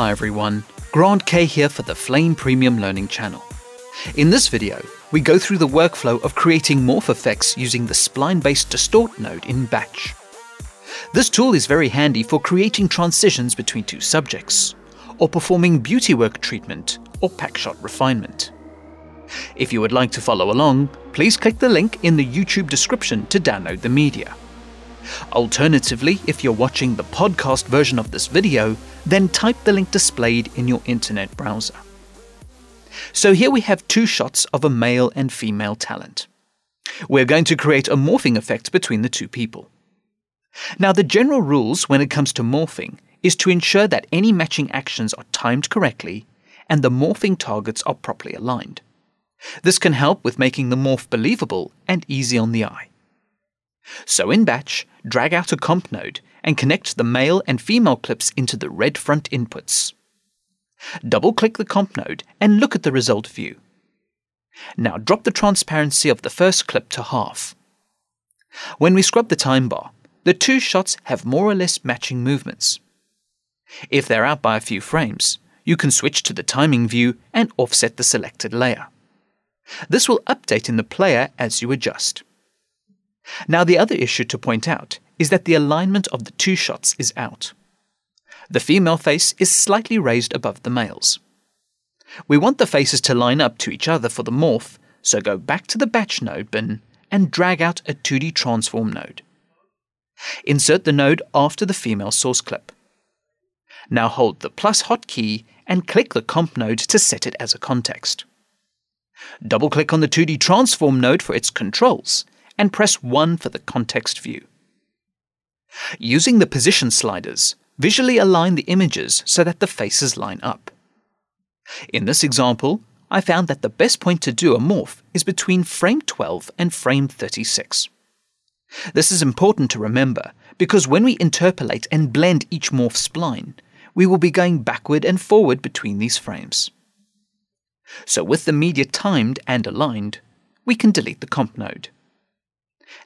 Hi everyone, Grant Kay here for the Flame Premium Learning channel. In this video, we go through the workflow of creating morph effects using the spline-based distort node in Batch. This tool is very handy for creating transitions between two subjects, or performing beauty work treatment or packshot refinement. If you would like to follow along, please click the link in the YouTube description to download the media. Alternatively, if you're watching the podcast version of this video, then type the link displayed in your internet browser. So here we have two shots of a male and female talent. We're going to create a morphing effect between the two people. Now, the general rules when it comes to morphing is to ensure that any matching actions are timed correctly and the morphing targets are properly aligned. This can help with making the morph believable and easy on the eye. So in Batch, drag out a comp node and connect the male and female clips into the red front inputs. Double click the comp node and look at the result view. Now drop the transparency of the first clip to half. When we scrub the time bar, the two shots have more or less matching movements. If they're out by a few frames, you can switch to the timing view and offset the selected layer. This will update in the player as you adjust. Now, the other issue to point out is that the alignment of the two shots is out. The female face is slightly raised above the male's. We want the faces to line up to each other for the morph, so go back to the batch node bin and drag out a 2D transform node. Insert the node after the female source clip. Now hold the plus hotkey and click the comp node to set it as a context. Double click on the 2D transform node for its controls and press 1 for the context view. Using the position sliders, visually align the images so that the faces line up. In this example, I found that the best point to do a morph is between frame 12 and frame 36. This is important to remember because when we interpolate and blend each morph spline, we will be going backward and forward between these frames. So with the media timed and aligned, we can delete the comp node.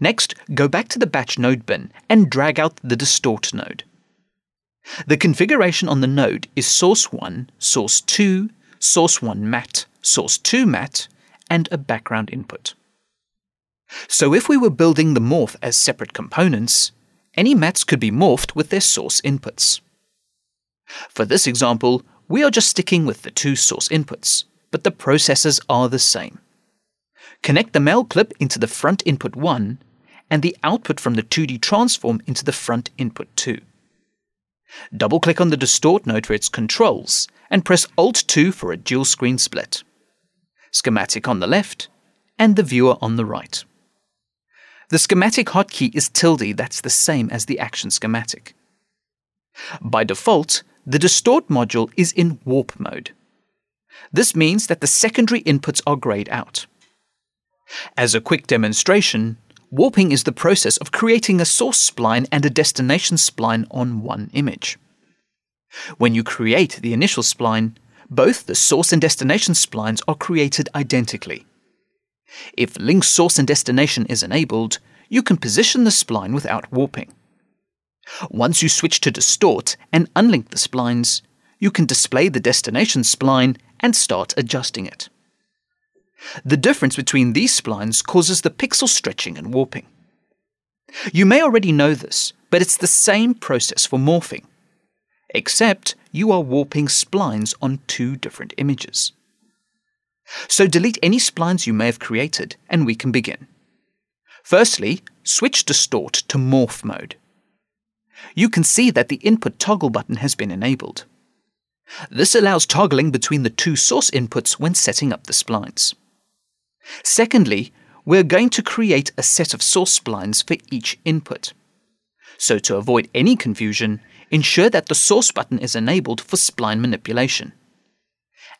Next, go back to the batch node bin and drag out the distort node. The configuration on the node is source 1, source 2, source 1 matte, source 2 matte, and a background input. So if we were building the morph as separate components, any mattes could be morphed with their source inputs. For this example, we are just sticking with the two source inputs, but the processes are the same. Connect the male clip into the front input 1 and the output from the 2D transform into the front input 2. Double click on the distort node for its controls and press Alt 2 for a dual screen split. Schematic on the left and the viewer on the right. The schematic hotkey is tilde, that's the same as the action schematic. By default, the distort module is in warp mode. This means that the secondary inputs are grayed out. As a quick demonstration, warping is the process of creating a source spline and a destination spline on one image. When you create the initial spline, both the source and destination splines are created identically. If link source and destination is enabled, you can position the spline without warping. Once you switch to distort and unlink the splines, you can display the destination spline and start adjusting it. The difference between these splines causes the pixel stretching and warping. You may already know this, but it's the same process for morphing, except you are warping splines on two different images. So delete any splines you may have created, and we can begin. Firstly, switch Distort to Morph mode. You can see that the input toggle button has been enabled. This allows toggling between the two source inputs when setting up the splines. Secondly, we're going to create a set of source splines for each input. So to avoid any confusion, ensure that the source button is enabled for spline manipulation.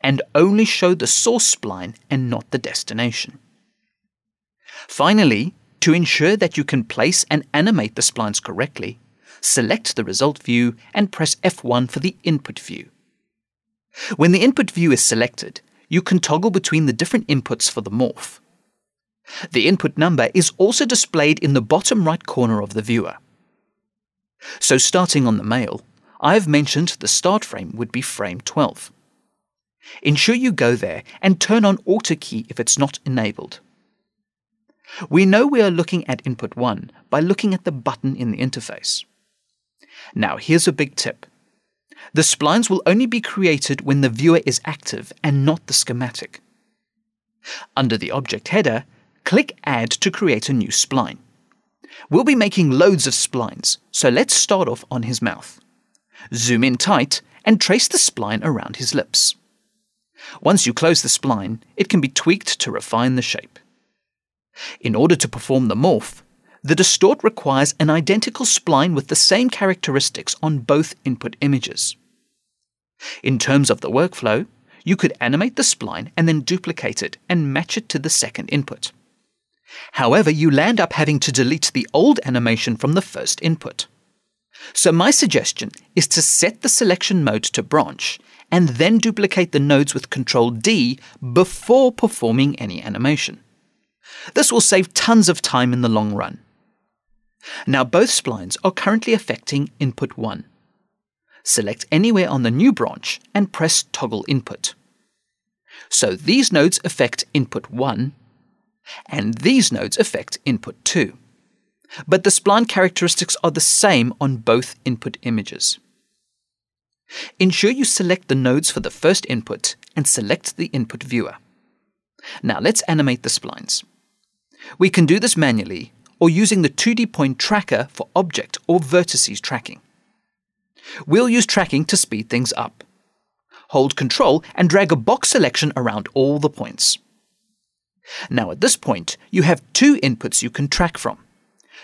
And only show the source spline and not the destination. Finally, to ensure that you can place and animate the splines correctly, select the result view and press F1 for the input view. When the input view is selected, you can toggle between the different inputs for the morph. The input number is also displayed in the bottom right corner of the viewer. So starting on the male, I've mentioned the start frame would be frame 12. Ensure you go there and turn on Auto Key if it's not enabled. We know we are looking at input 1 by looking at the button in the interface. Now here's a big tip. The splines will only be created when the viewer is active and not the schematic. Under the object header, click Add to create a new spline. We'll be making loads of splines, so let's start off on his mouth. Zoom in tight and trace the spline around his lips. Once you close the spline, it can be tweaked to refine the shape. In order to perform the morph, the distort requires an identical spline with the same characteristics on both input images. In terms of the workflow, you could animate the spline and then duplicate it and match it to the second input. However, you land up having to delete the old animation from the first input. So my suggestion is to set the selection mode to branch and then duplicate the nodes with Ctrl D before performing any animation. This will save tons of time in the long run. Now both splines are currently affecting input 1. Select anywhere on the new branch and press toggle input. So these nodes affect input 1 and these nodes affect input 2. But the spline characteristics are the same on both input images. Ensure you select the nodes for the first input and select the input viewer. Now let's animate the splines. We can do this manually or using the 2D point tracker for object or vertices tracking. We'll use tracking to speed things up. Hold Control and drag a box selection around all the points. Now at this point, you have two inputs you can track from.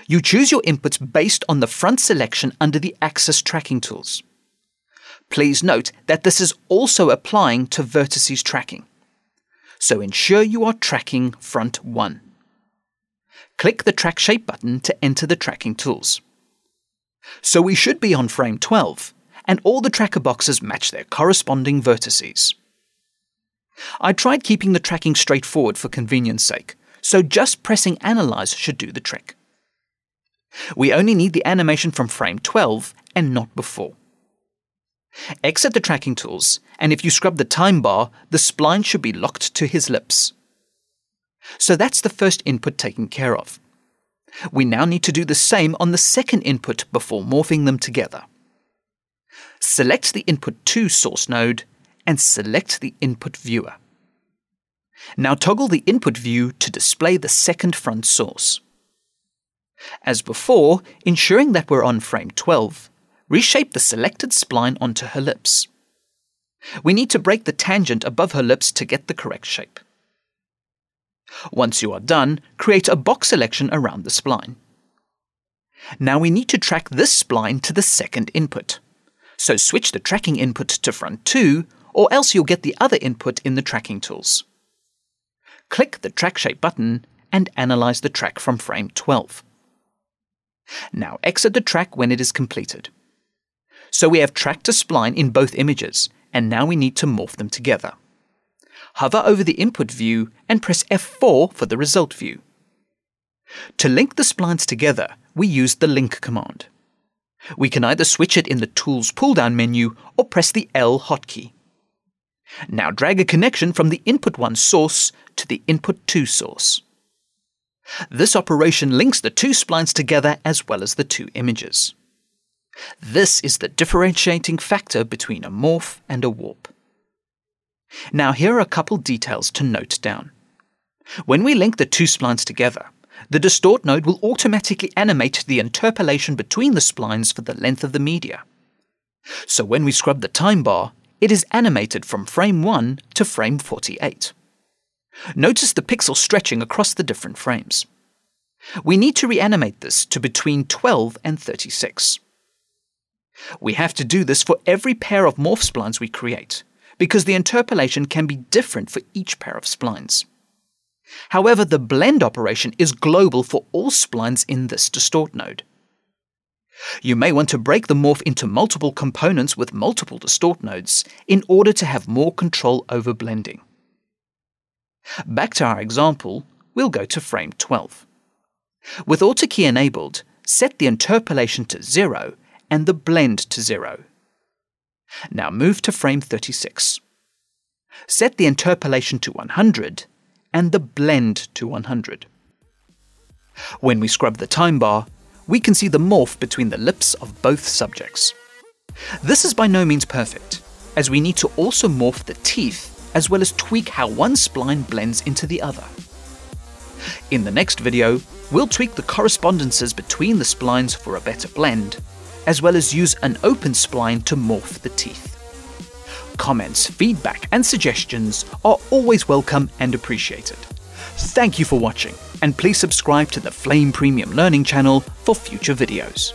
You choose your inputs based on the front selection under the Axis tracking tools. Please note that this is also applying to vertices tracking. So ensure you are tracking front 1. Click the Track Shape button to enter the tracking tools. So we should be on frame 12, and all the tracker boxes match their corresponding vertices. I tried keeping the tracking straightforward for convenience sake, so just pressing Analyze should do the trick. We only need the animation from frame 12 and not before. Exit the tracking tools, and if you scrub the time bar, the spline should be locked to his lips. So that's the first input taken care of. We now need to do the same on the second input before morphing them together. Select the input 2 source node and select the input viewer. Now toggle the input view to display the second front source. As before, ensuring that we're on frame 12, reshape the selected spline onto her lips. We need to break the tangent above her lips to get the correct shape. Once you are done, create a box selection around the spline. Now we need to track this spline to the second input. So switch the tracking input to front 2, or else you'll get the other input in the tracking tools. Click the Track Shape button and analyze the track from frame 12. Now exit the track when it is completed. So we have tracked a spline in both images, and now we need to morph them together. Hover over the input view and press F4 for the result view. To link the splines together, we use the link command. We can either switch it in the Tools pull-down menu or press the L hotkey. Now drag a connection from the input 1 source to the input 2 source. This operation links the two splines together as well as the two images. This is the differentiating factor between a morph and a warp. Now here are a couple details to note down. When we link the two splines together, the distort node will automatically animate the interpolation between the splines for the length of the media. So when we scrub the time bar, it is animated from frame 1 to frame 48. Notice the pixel stretching across the different frames. We need to reanimate this to between 12 and 36. We have to do this for every pair of morph splines we create, because the interpolation can be different for each pair of splines. However, the blend operation is global for all splines in this distort node. You may want to break the morph into multiple components with multiple distort nodes in order to have more control over blending. Back to our example, we'll go to frame 12. With AutoKey enabled, set the interpolation to 0 and the blend to 0, Now move to frame 36. Set the interpolation to 100 and the blend to 100. When we scrub the time bar, we can see the morph between the lips of both subjects. This is by no means perfect, as we need to also morph the teeth as well as tweak how one spline blends into the other. In the next video, we'll tweak the correspondences between the splines for a better blend, as well as use an open spline to morph the teeth. Comments, feedback, and suggestions are always welcome and appreciated. Thank you for watching, and please subscribe to the Flame Premium Learning channel for future videos.